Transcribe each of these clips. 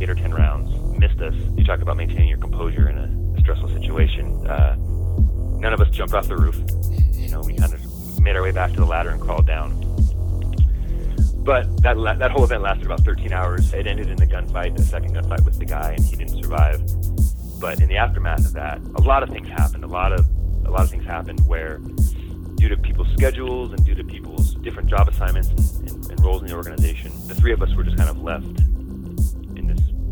eight or ten rounds, missed us. You talk about maintaining your composure in a stressful situation. Uh, none of us jumped off the roof. You know, we kind of made our way back to the ladder and crawled down. But that that whole event lasted about 13 hours. It ended in a gunfight, a second gunfight with the guy, and he didn't survive. But in the aftermath of that, a lot of things happened. A lot of a lot of things happened where, due to people's schedules and due to people's different job assignments and, and, and roles in the organization, the three of us were just kind of left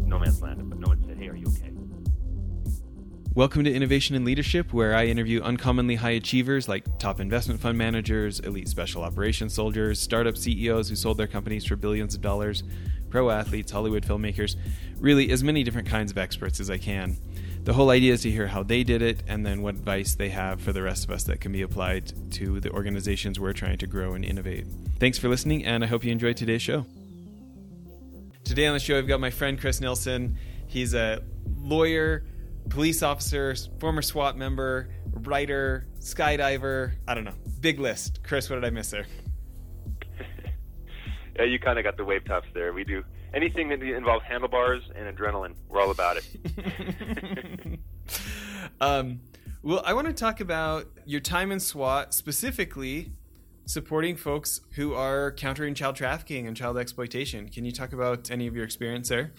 no man's land. But no one said, "Hey, are you okay?" Welcome to Innovation and Leadership, where I interview uncommonly high achievers like top investment fund managers, elite special operations soldiers, startup CEOs who sold their companies for billions of dollars, pro athletes, Hollywood filmmakers, really as many different kinds of experts as I can. The whole idea is to hear how they did it and then what advice they have for the rest of us that can be applied to the organizations we're trying to grow and innovate. Thanks for listening, and I hope you enjoyed today's show. Today on the show, I've got my friend Chris Nielsen. He's a lawyer police officer, former SWAT member, writer, skydiver. I don't know. Big list. Chris, what did I miss there? yeah, you kind of got the wave tops there. We do anything that involves handlebars and adrenaline. We're all about it. um, well, I want to talk about your time in SWAT, specifically supporting folks who are countering child trafficking and child exploitation. Can you talk about any of your experience there?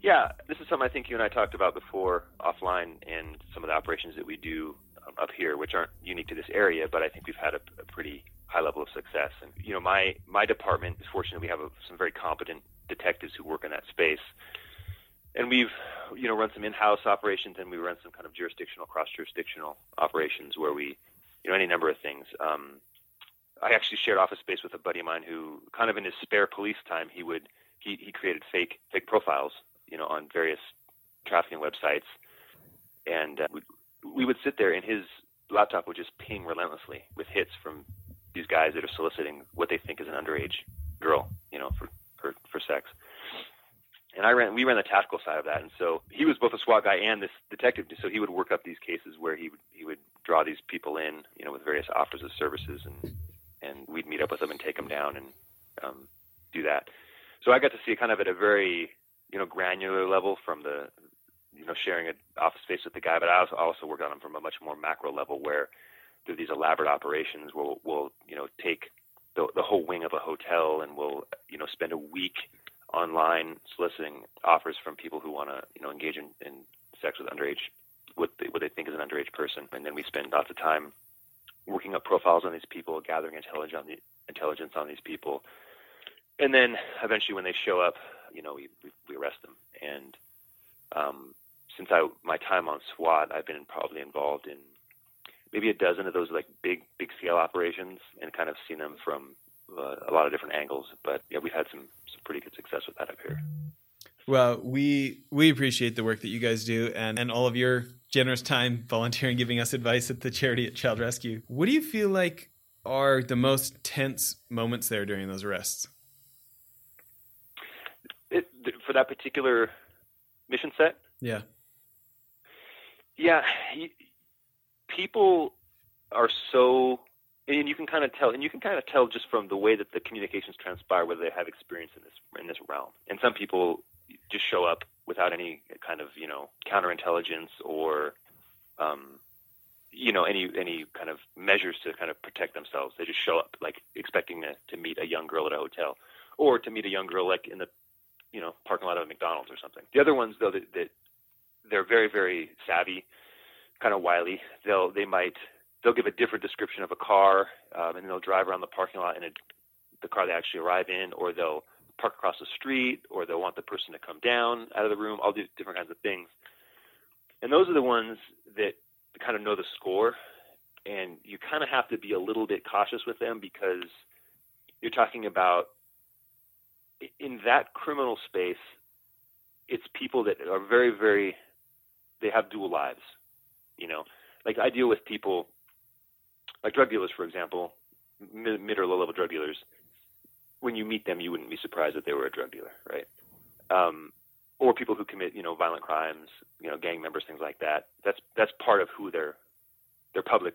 Yeah, this is something I think you and I talked about before offline and some of the operations that we do um, up here, which aren't unique to this area, but I think we've had a, a pretty high level of success. And you know, my my department is fortunate we have a, some very competent detectives who work in that space, and we've you know run some in-house operations and we run some kind of jurisdictional, cross-jurisdictional operations where we you know any number of things. Um, I actually shared office space with a buddy of mine who, kind of in his spare police time, he would he, he created fake fake profiles you know, on various trafficking websites, and uh, we, we would sit there, and his laptop would just ping relentlessly with hits from these guys that are soliciting what they think is an underage girl, you know, for for, for sex. And I ran, we ran the tactical side of that, and so he was both a SWAT guy and this detective. So he would work up these cases where he would he would draw these people in, you know, with various offers of services, and and we'd meet up with them and take them down and um, do that. So I got to see kind of at a very you know granular level from the you know sharing an office space with the guy, but I also also work on them from a much more macro level where through these elaborate operations we'll we'll you know take the the whole wing of a hotel and we'll you know spend a week online soliciting offers from people who want to you know engage in, in sex with underage they, what they think is an underage person, and then we spend lots of time working up profiles on these people, gathering intelligence on the intelligence on these people, and then eventually when they show up you know, we, we arrest them. And um, since I my time on SWAT, I've been probably involved in maybe a dozen of those like big big scale operations, and kind of seen them from uh, a lot of different angles. But yeah, we've had some some pretty good success with that up here. Well, we we appreciate the work that you guys do and, and all of your generous time volunteering giving us advice at the charity at Child Rescue. What do you feel like are the most tense moments there during those arrests? for that particular mission set. Yeah. Yeah, people are so, and you can kind of tell, and you can kind of tell just from the way that the communications transpire whether they have experience in this in this realm. And some people just show up without any kind of you know counterintelligence or um, you know any any kind of measures to kind of protect themselves. They just show up like expecting to, to meet a young girl at a hotel or to meet a young girl like in the you know parking lot of a McDonald's or something. The other ones though that, that they're very very savvy, kind of wily. They'll they might they'll give a different description of a car um, and they'll drive around the parking lot in a, the car they actually arrive in, or they'll park across the street, or they'll want the person to come down out of the room. All these different kinds of things. And those are the ones that kind of know the score, and you kind of have to be a little bit cautious with them because you're talking about in that criminal space, it's people that are very, very, they have dual lives. You know, like I deal with people, like drug dealers, for example, mid, or low level drug dealers. When you meet them, you wouldn't be surprised that they were a drug dealer, right? Um, or people who commit, you know, violent crimes, you know, gang members, things like that. That's that's part of who their their public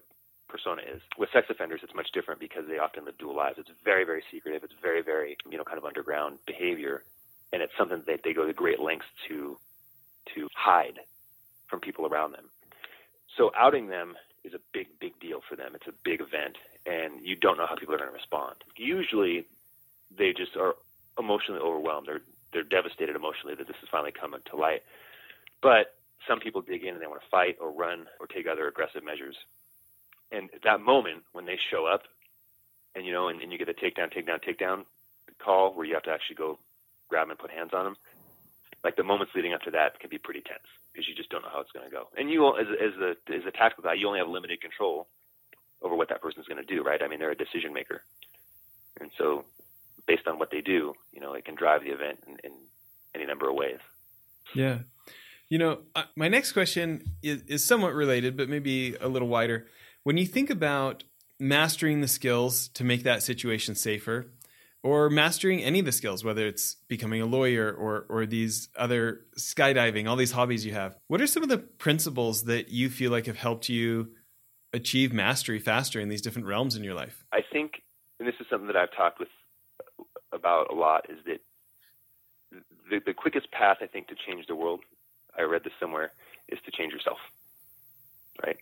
persona is. With sex offenders, it's much different because they often live dual lives. It's very, very secretive. It's very, very, you know, kind of underground behavior. and it's something that they go to great lengths to to hide from people around them. So outing them is a big, big deal for them. It's a big event, and you don't know how people are going to respond. Usually, they just are emotionally overwhelmed. They're they're devastated emotionally that this is finally coming to light. But some people dig in and they want to fight or run or take other aggressive measures. And at that moment, when they show up, and you know, and, and you get a takedown, takedown, takedown call where you have to actually go grab them and put hands on them, like the moments leading up to that can be pretty tense because you just don't know how it's going to go. And you, as as a as a tactical guy, you only have limited control over what that person's going to do, right? I mean, they're a decision maker, and so based on what they do, you know, it can drive the event in, in any number of ways. Yeah, you know, my next question is, is somewhat related, but maybe a little wider. When you think about mastering the skills to make that situation safer, or mastering any of the skills, whether it's becoming a lawyer or or these other skydiving, all these hobbies you have. What are some of the principles that you feel like have helped you achieve mastery faster in these different realms in your life? I think, and this is something that I've talked with uh, about a lot, is that the, the quickest path I think to change the world, I read this somewhere, is to change yourself. Right?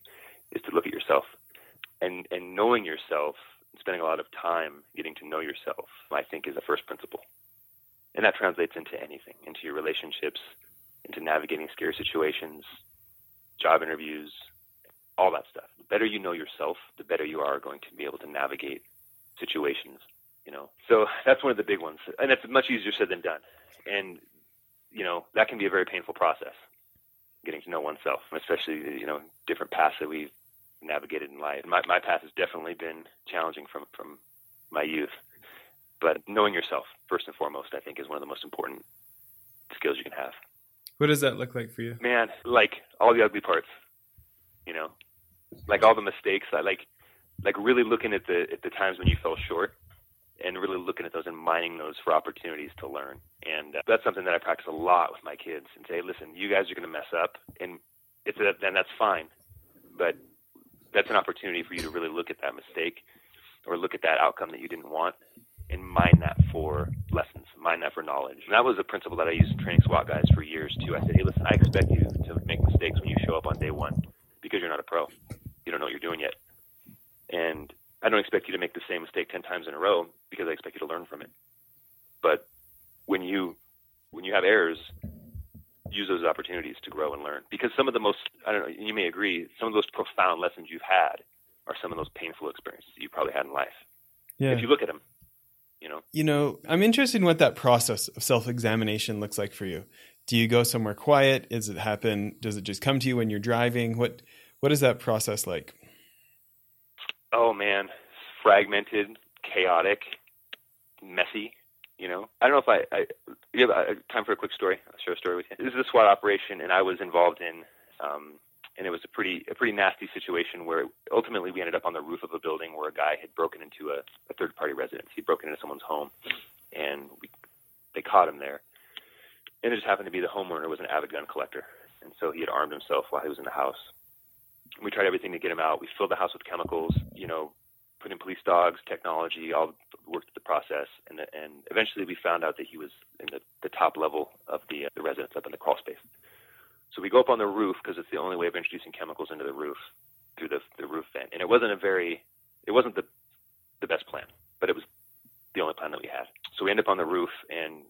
Is to look at yourself. And and knowing yourself spending a lot of time getting to know yourself, I think, is a first principle. And that translates into anything, into your relationships, into navigating scary situations, job interviews, all that stuff. The better you know yourself, the better you are going to be able to navigate situations, you know. So that's one of the big ones. And it's much easier said than done. And, you know, that can be a very painful process, getting to know oneself, especially, you know, different paths that we've navigated in life. My my path has definitely been challenging from from my youth. But knowing yourself first and foremost, I think, is one of the most important skills you can have. What does that look like for you? Man, like all the ugly parts, you know, like all the mistakes. I like like really looking at the at the times when you fell short and really looking at those and mining those for opportunities to learn. And uh, that's something that I practice a lot with my kids and say, listen, you guys are going to mess up and it's a, then that's fine. But that's an opportunity for you to really look at that mistake or look at that outcome that you didn't want and mine that for lessons, mine that for knowledge. And that was a principle that I used in training SWAT guys for years too. I said, hey, listen, I expect you to make mistakes when you show up on day one because you're not a pro. You don't know what you're doing yet. And I don't expect you to make the same mistake 10 times in a row because I expect you to learn from it. But when you when you have errors, use those opportunities to grow and learn. Because some of the most, I don't know, you may agree, some of those profound lessons you've had are some of those painful experiences you probably had in life. Yeah. If you look at them, you know. You know, I'm interested in what that process of self-examination looks like for you. Do you go somewhere quiet? Does it happen? Does it just come to you when you're driving? What What is that process like? Oh man, fragmented, chaotic, messy. You know, I don't know if I, I you have uh, time for a quick story. I'll share a story with you. This is a SWAT operation, and I was involved in, um, and it was a pretty a pretty nasty situation where ultimately we ended up on the roof of a building where a guy had broken into a, a third party residence. He'd broken into someone's home, and we, they caught him there. And it just happened to be the homeowner was an avid gun collector, and so he had armed himself while he was in the house. We tried everything to get him out. We filled the house with chemicals, you know, put in police dogs, technology, all worked the process, and and eventually we found out that he was in the, the top level of the uh, the residence up in the crawl space. So we go up on the roof because it's the only way of introducing chemicals into the roof through the the roof vent, and it wasn't a very it wasn't the the best plan, but it was the only plan that we had. So we end up on the roof, and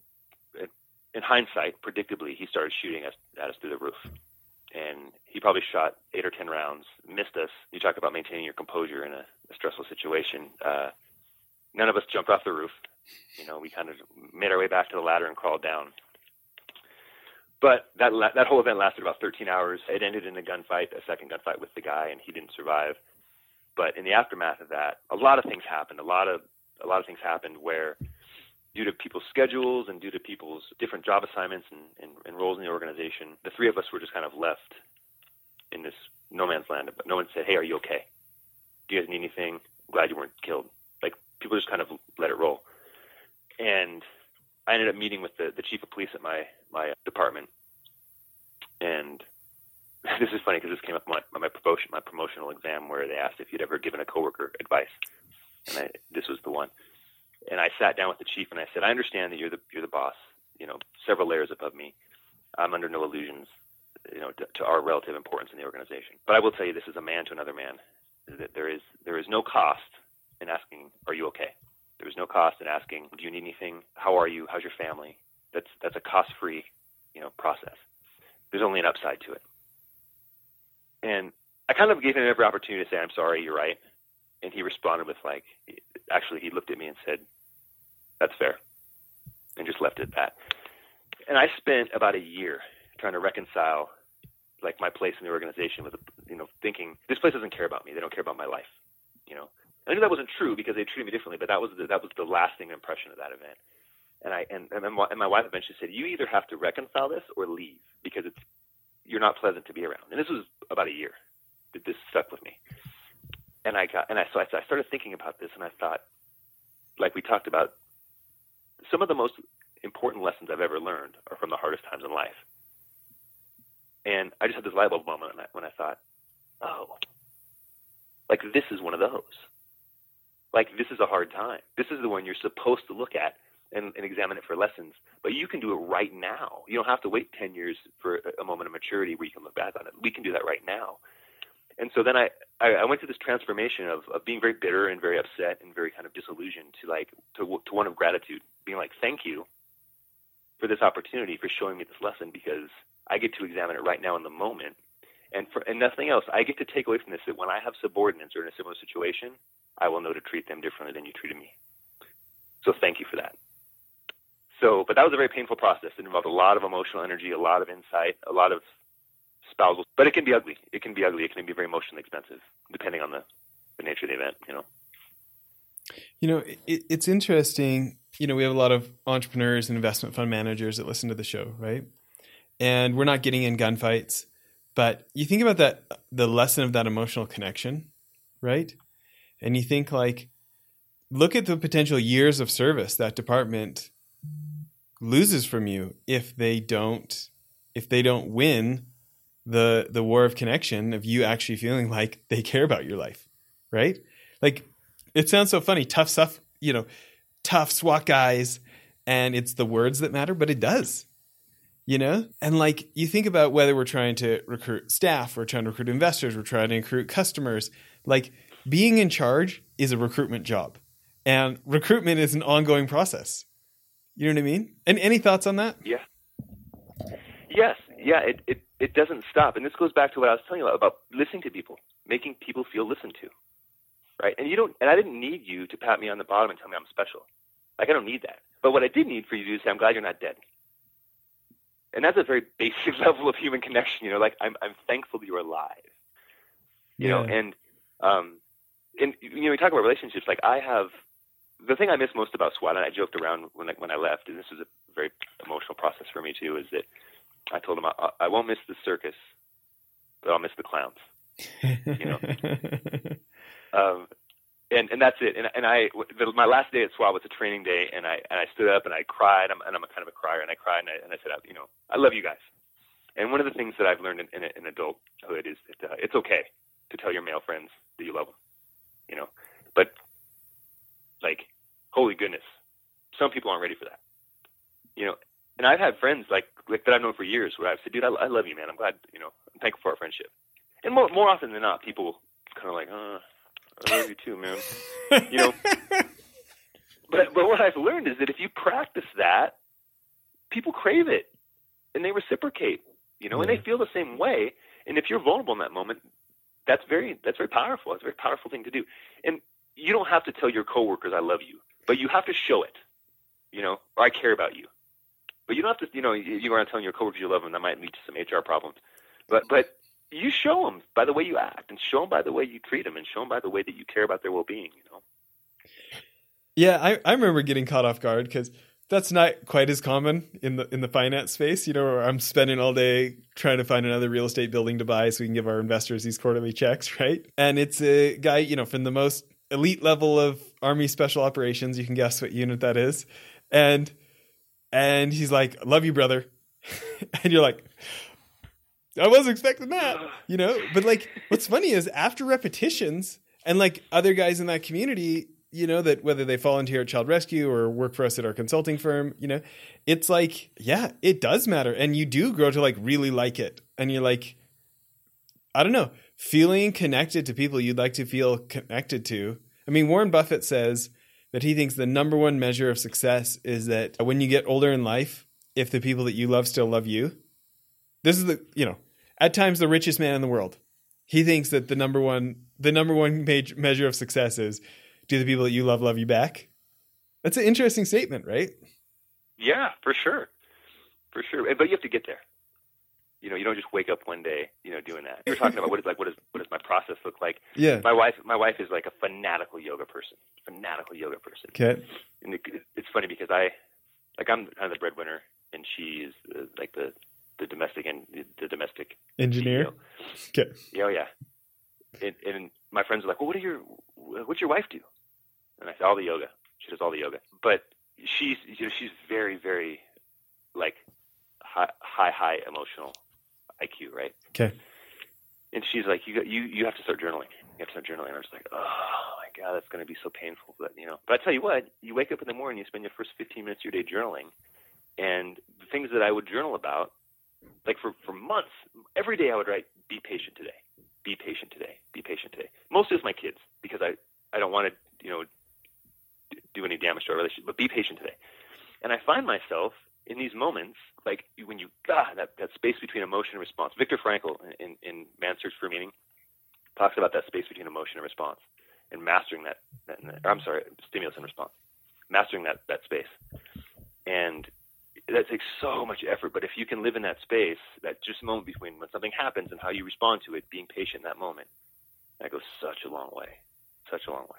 in hindsight, predictably, he started shooting us at us through the roof and he probably shot eight or ten rounds, missed us. You talk about maintaining your composure in a, a stressful situation. Uh, none of us jumped off the roof. You know, we kind of made our way back to the ladder and crawled down. But that that whole event lasted about 13 hours. It ended in a gunfight, a second gunfight with the guy, and he didn't survive. But in the aftermath of that, a lot of things happened. A lot of a lot of things happened where due to people's schedules and due to people's different job assignments and, and, and, roles in the organization, the three of us were just kind of left in this no man's land. But no one said, "Hey, are you okay? Do you guys need anything? I'm glad you weren't killed." Like people just kind of let it roll. And I ended up meeting with the, the chief of police at my my department, and this is funny because this came up on my, my promotion my promotional exam where they asked if you'd ever given a coworker advice, and I, this was the one and I sat down with the chief and I said, I understand that you're the you're the boss. you know, several layers above me. I'm under no illusions, you know, to, to our relative importance in the organization. But I will tell you, this is a man to another man. That there is there is no cost in asking, "Are you okay?" There is no cost in asking, "Do you need anything? How are you? How's your family?" That's that's a cost-free, you know, process. There's only an upside to it. And I kind of gave him every opportunity to say, "I'm sorry, you're right," and he responded with like, actually, he looked at me and said, "That's fair," and just left it at that. And I spent about a year trying to reconcile like my place in the organization with you know thinking this place doesn't care about me. They don't care about my life you know? I knew that wasn't true because they treated me differently but that was the, that was the lasting impression of that event. And I and and my wife eventually said you either have to reconcile this or leave because it's you're not pleasant to be around. And this was about a year that this stuck with me. And I got and I so I started thinking about this and I thought like we talked about some of the most important lessons I've ever learned are from the hardest times in life and I just had this light bulb moment when I, when I thought, oh, like this is one of those. Like this is a hard time. This is the one you're supposed to look at and, and examine it for lessons. But you can do it right now. You don't have to wait 10 years for a moment of maturity where you can look back on it. We can do that right now. And so then I, I, went through this transformation of, of being very bitter and very upset and very kind of disillusioned to like to, to one of gratitude, being like, thank you for this opportunity for showing me this lesson because I get to examine it right now in the moment. And for and nothing else, I get to take away from this that when I have subordinates or in a similar situation, I will know to treat them differently than you treated me. So thank you for that. So, but that was a very painful process. It involved a lot of emotional energy, a lot of insight, a lot of spousal. But it can be ugly. It can be ugly. It can be very emotionally expensive, depending on the, the nature of the event. You know. You know, it, it's interesting. You know, we have a lot of entrepreneurs and investment fund managers that listen to the show, right? And we're not getting in gunfights. But you think about that, the lesson of that emotional connection, right? And you think like, look at the potential years of service that department loses from you if they don't, if they don't win the the war of connection of you actually feeling like they care about your life, right? Like, it sounds so funny, tough stuff, you know, tough SWAT guys, and it's the words that matter, but it does you know? And like you think about whether we're trying to recruit staff, we're trying to recruit investors, we're trying to recruit customers, like being in charge is a recruitment job. And recruitment is an ongoing process. You know what I mean? And any thoughts on that? Yeah. Yes. Yeah, it, it, it doesn't stop. And this goes back to what I was telling you about, about listening to people, making people feel listened to. Right? And you don't and I didn't need you to pat me on the bottom and tell me I'm special. Like I don't need that. But what I did need for you to do is say, I'm glad you're not dead and that's a very basic level of human connection. You know, like I'm I'm thankful you're alive. You yeah. know, and um, and you know, we talk about relationships. Like I have the thing I miss most about SWAT, and I joked around when I, when I left, and this was a very emotional process for me too, is that I told him I, I won't miss the circus, but I'll miss the clowns. you know, um, and and that's it. And and I the, my last day at SWAT was a training day, and I and I stood up and I cried. I'm, and I'm a kind of a crier, and I cried and I, and I said, you know, I love you guys. And one of the things that I've learned in, in, in adulthood is that uh, it's okay to tell your male friends that you love them, you know. But like, holy goodness, some people aren't ready for that, you know. And I've had friends like like that I've known for years where I've said, dude, I, I love you, man. I'm glad, you know, I'm thankful for our friendship. And more more often than not, people kind of like, uh, I love you too, man. you know, but but what I've learned is that if you practice that, people crave it and they reciprocate. You know, and they feel the same way. And if you're vulnerable in that moment, that's very that's very powerful. It's a very powerful thing to do. And you don't have to tell your coworkers I love you, but you have to show it. You know, or I care about you. But you don't have to. You know, you aren't telling your coworkers you love them. That might lead to some HR problems. But but you show them by the way you act and show them by the way you treat them and show them by the way that you care about their well-being you know? Yeah i, I remember getting caught off guard because that's not quite as common in the in the finance space you know where i'm spending all day trying to find another real estate building to buy so we can give our investors these quarterly checks right? And it's a guy you know from the most elite level of army special operations you can guess what unit that is and and he's like love you brother. And you're like I wasn't expecting that, you know. But like, what's funny is after repetitions, and like other guys in that community, you know, that whether they volunteer at Child Rescue or work for us at our consulting firm, you know, it's like, yeah, it does matter. And you do grow to like really like it. And you're like, I don't know, feeling connected to people you'd like to feel connected to. I mean, Warren Buffett says that he thinks the number one measure of success is that when you get older in life, if the people that you love still love you, this is the, you know, at times the richest man in the world. He thinks that the number one, the number one major measure of success is do the people that you love love you back? That's an interesting statement, right? Yeah, for sure, for sure. But you have to get there. You know, you don't just wake up one day, you know, doing that. You're talking about what is like, what is what does my process look like? Yeah. My wife, my wife is like a fanatical yoga person, fanatical yoga person. Okay. And it, it's funny because I, like, I'm kind of the breadwinner, and she is uh, like the the domestic and the domestic engineer. CEO. Okay. Yeah, oh, yeah. And, and my friends are like, "Well, what do your what's your wife do?" And I said, "All the yoga. She does all the yoga." But she's you know she's very very like high high, high emotional IQ, right? Okay. And she's like, "You you you have to start journaling. You have to start journaling." And I was like, "Oh my god, that's going to be so painful." But you know, but I tell you what, you wake up in the morning, you spend your first 15 minutes of your day journaling, and the things that I would journal about, like for for months, every day I would write, "Be patient today. Be patient today. Be patient today." Most of it's my kids because I I don't want to you know do any damage to our relationship, but be patient today. And I find myself in these moments, like when you ah, that that space between emotion and response. Viktor Frankl in in Man's Search for Meaning talks about that space between emotion and response and mastering that. that I'm sorry, stimulus and response, mastering that that space, and that takes so much effort. But if you can live in that space, that just moment between when something happens and how you respond to it, being patient in that moment, that goes such a long way, such a long way.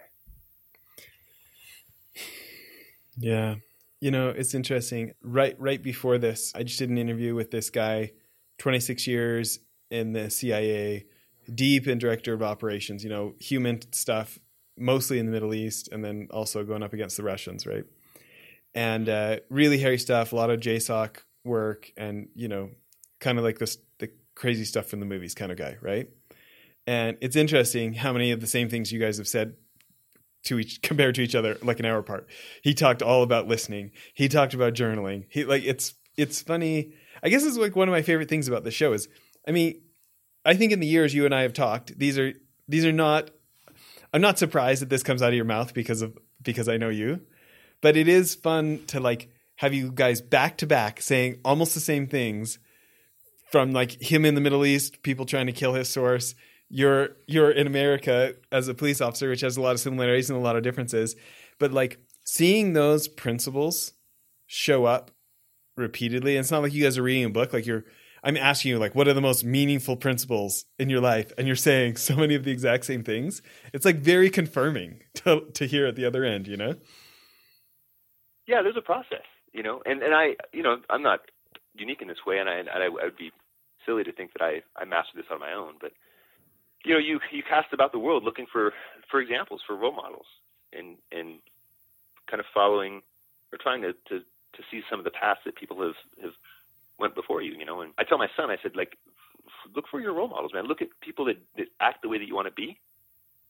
Yeah. You know, it's interesting. Right right before this, I just did an interview with this guy, 26 years in the CIA, deep in director of operations, you know, human stuff, mostly in the Middle East, and then also going up against the Russians, right? And uh, really hairy stuff, a lot of JSOC work, and you know, kind of like this the crazy stuff from the movies kind of guy, right? And it's interesting how many of the same things you guys have said to each compared to each other like an hour apart. He talked all about listening. He talked about journaling. He like it's it's funny. I guess it's like one of my favorite things about the show is I mean, I think in the years you and I have talked, these are these are not I'm not surprised that this comes out of your mouth because of because I know you. But it is fun to like have you guys back to back saying almost the same things from like him in the Middle East, people trying to kill his source, you're you're in America as a police officer, which has a lot of similarities and a lot of differences. But like seeing those principles show up repeatedly, it's not like you guys are reading a book. Like you're, I'm asking you, like, what are the most meaningful principles in your life, and you're saying so many of the exact same things. It's like very confirming to to hear at the other end. You know? Yeah, there's a process, you know, and and I, you know, I'm not unique in this way, and I and I, I would be silly to think that I I mastered this on my own, but you know, you you cast about the world looking for for examples, for role models, and and kind of following or trying to to to see some of the paths that people have have went before you. You know, and I tell my son, I said like, look for your role models, man. Look at people that, that act the way that you want to be,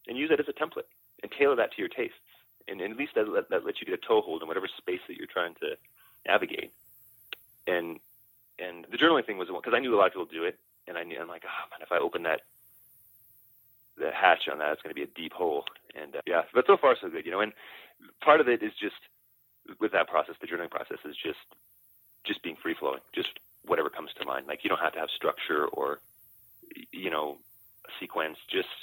and use that as a template, and tailor that to your tastes, and, and at least that, that that lets you get a toehold in whatever space that you're trying to navigate. And and the journaling thing was one because I knew a lot of people do it, and I knew I'm like, oh man, if I open that the hatch on that. It's going to be a deep hole. And uh, yeah, but so far so good, you know. And part of it is just with that process, the journaling process is just just being free flowing, just whatever comes to mind. Like you don't have to have structure or you know sequence. Just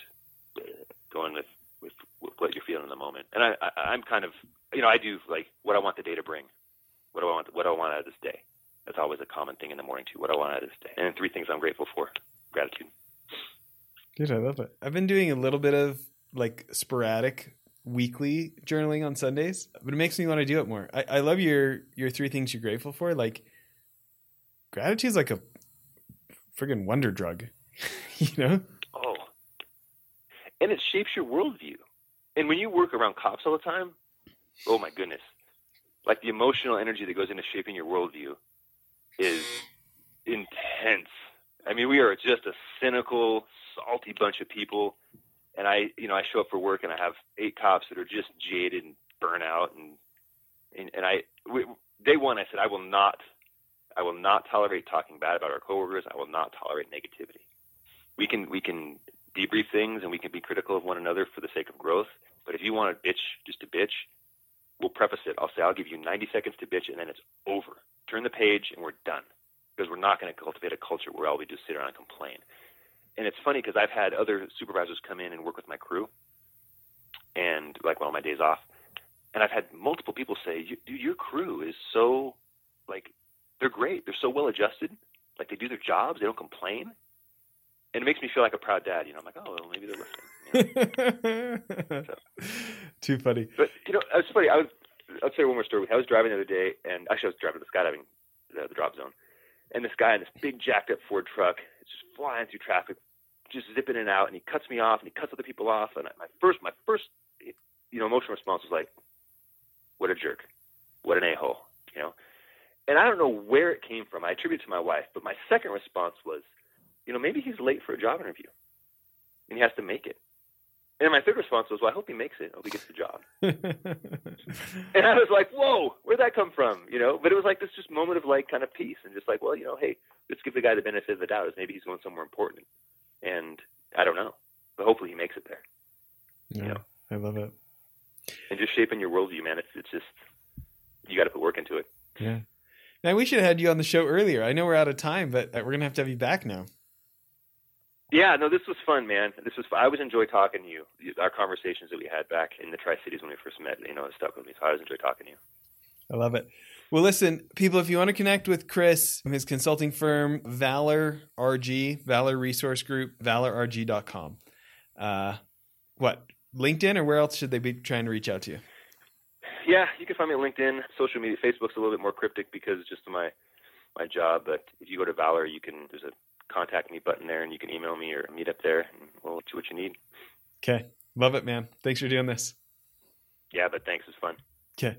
uh, going with with what you're feeling in the moment. And I, I I'm kind of you know I do like what I want the day to bring. What do I want? What do I want out of this day? That's always a common thing in the morning too. What do I want out of this day? And three things I'm grateful for: gratitude. Dude, I love it. I've been doing a little bit of like sporadic weekly journaling on Sundays, but it makes me want to do it more. I, I love your your three things you're grateful for. Like gratitude is like a friggin' wonder drug, you know? Oh, and it shapes your worldview. And when you work around cops all the time, oh my goodness, like the emotional energy that goes into shaping your worldview is intense. I mean, we are just a cynical, salty bunch of people, and I, you know, I show up for work and I have eight cops that are just jaded and burnt out, and and, and I, we, day one, I said I will not, I will not tolerate talking bad about our coworkers. I will not tolerate negativity. We can we can debrief things and we can be critical of one another for the sake of growth. But if you want to bitch just to bitch, we'll preface it. I'll say I'll give you 90 seconds to bitch, and then it's over. Turn the page, and we're done. Because we're not going to cultivate a culture where all we just sit around and complain. And it's funny because I've had other supervisors come in and work with my crew, and like well, my days off, and I've had multiple people say, "Dude, your crew is so like they're great. They're so well adjusted. Like they do their jobs. They don't complain." And it makes me feel like a proud dad. You know, I'm like, "Oh, well, maybe they're listening." so. Too funny. But you know, it's funny. I was. I'll tell you one more story. I was driving the other day, and actually, I was driving the skydiving, the, the drop zone, and this guy in this big jacked up Ford truck is just flying through traffic, just zipping in and out, and he cuts me off, and he cuts other people off, and my first, my first, you know, emotional response was like, "What a jerk! What an a hole!" You know. And I don't know where it came from. I attribute it to my wife, but my second response was, you know, maybe he's late for a job interview, and he has to make it. And my third response was, "Well, I hope he makes it. I hope he gets the job." and I was like, "Whoa, where'd that come from?" You know. But it was like this just moment of like kind of peace and just like, well, you know, hey, let's give the guy the benefit of the doubt. As maybe he's going somewhere important, and I don't know, but hopefully he makes it there. Yeah, you know? I love it. And just shaping your worldview, man. It's it's just you got to put work into it. Yeah. Now we should have had you on the show earlier. I know we're out of time, but uh, we're gonna have to have you back now. Yeah, no, this was fun, man. This was fun. I always enjoy talking to you. Our conversations that we had back in the Tri Cities when we first met, you know, it stuck with me. So I always enjoy talking to you. I love it. Well, listen, people, if you want to connect with Chris, from his consulting firm, Valor RG, Valor Resource Group, valorrg.com. Uh, what, LinkedIn or where else should they be trying to reach out to you? Yeah, you can find me on LinkedIn, social media. Facebook's a little bit more cryptic because just my my job. But if you go to Valor, you can. There's a contact me button there, and you can email me or meet up there, and we'll do what you need. Okay, love it, man. Thanks for doing this. Yeah, but thanks. It's fun. Okay.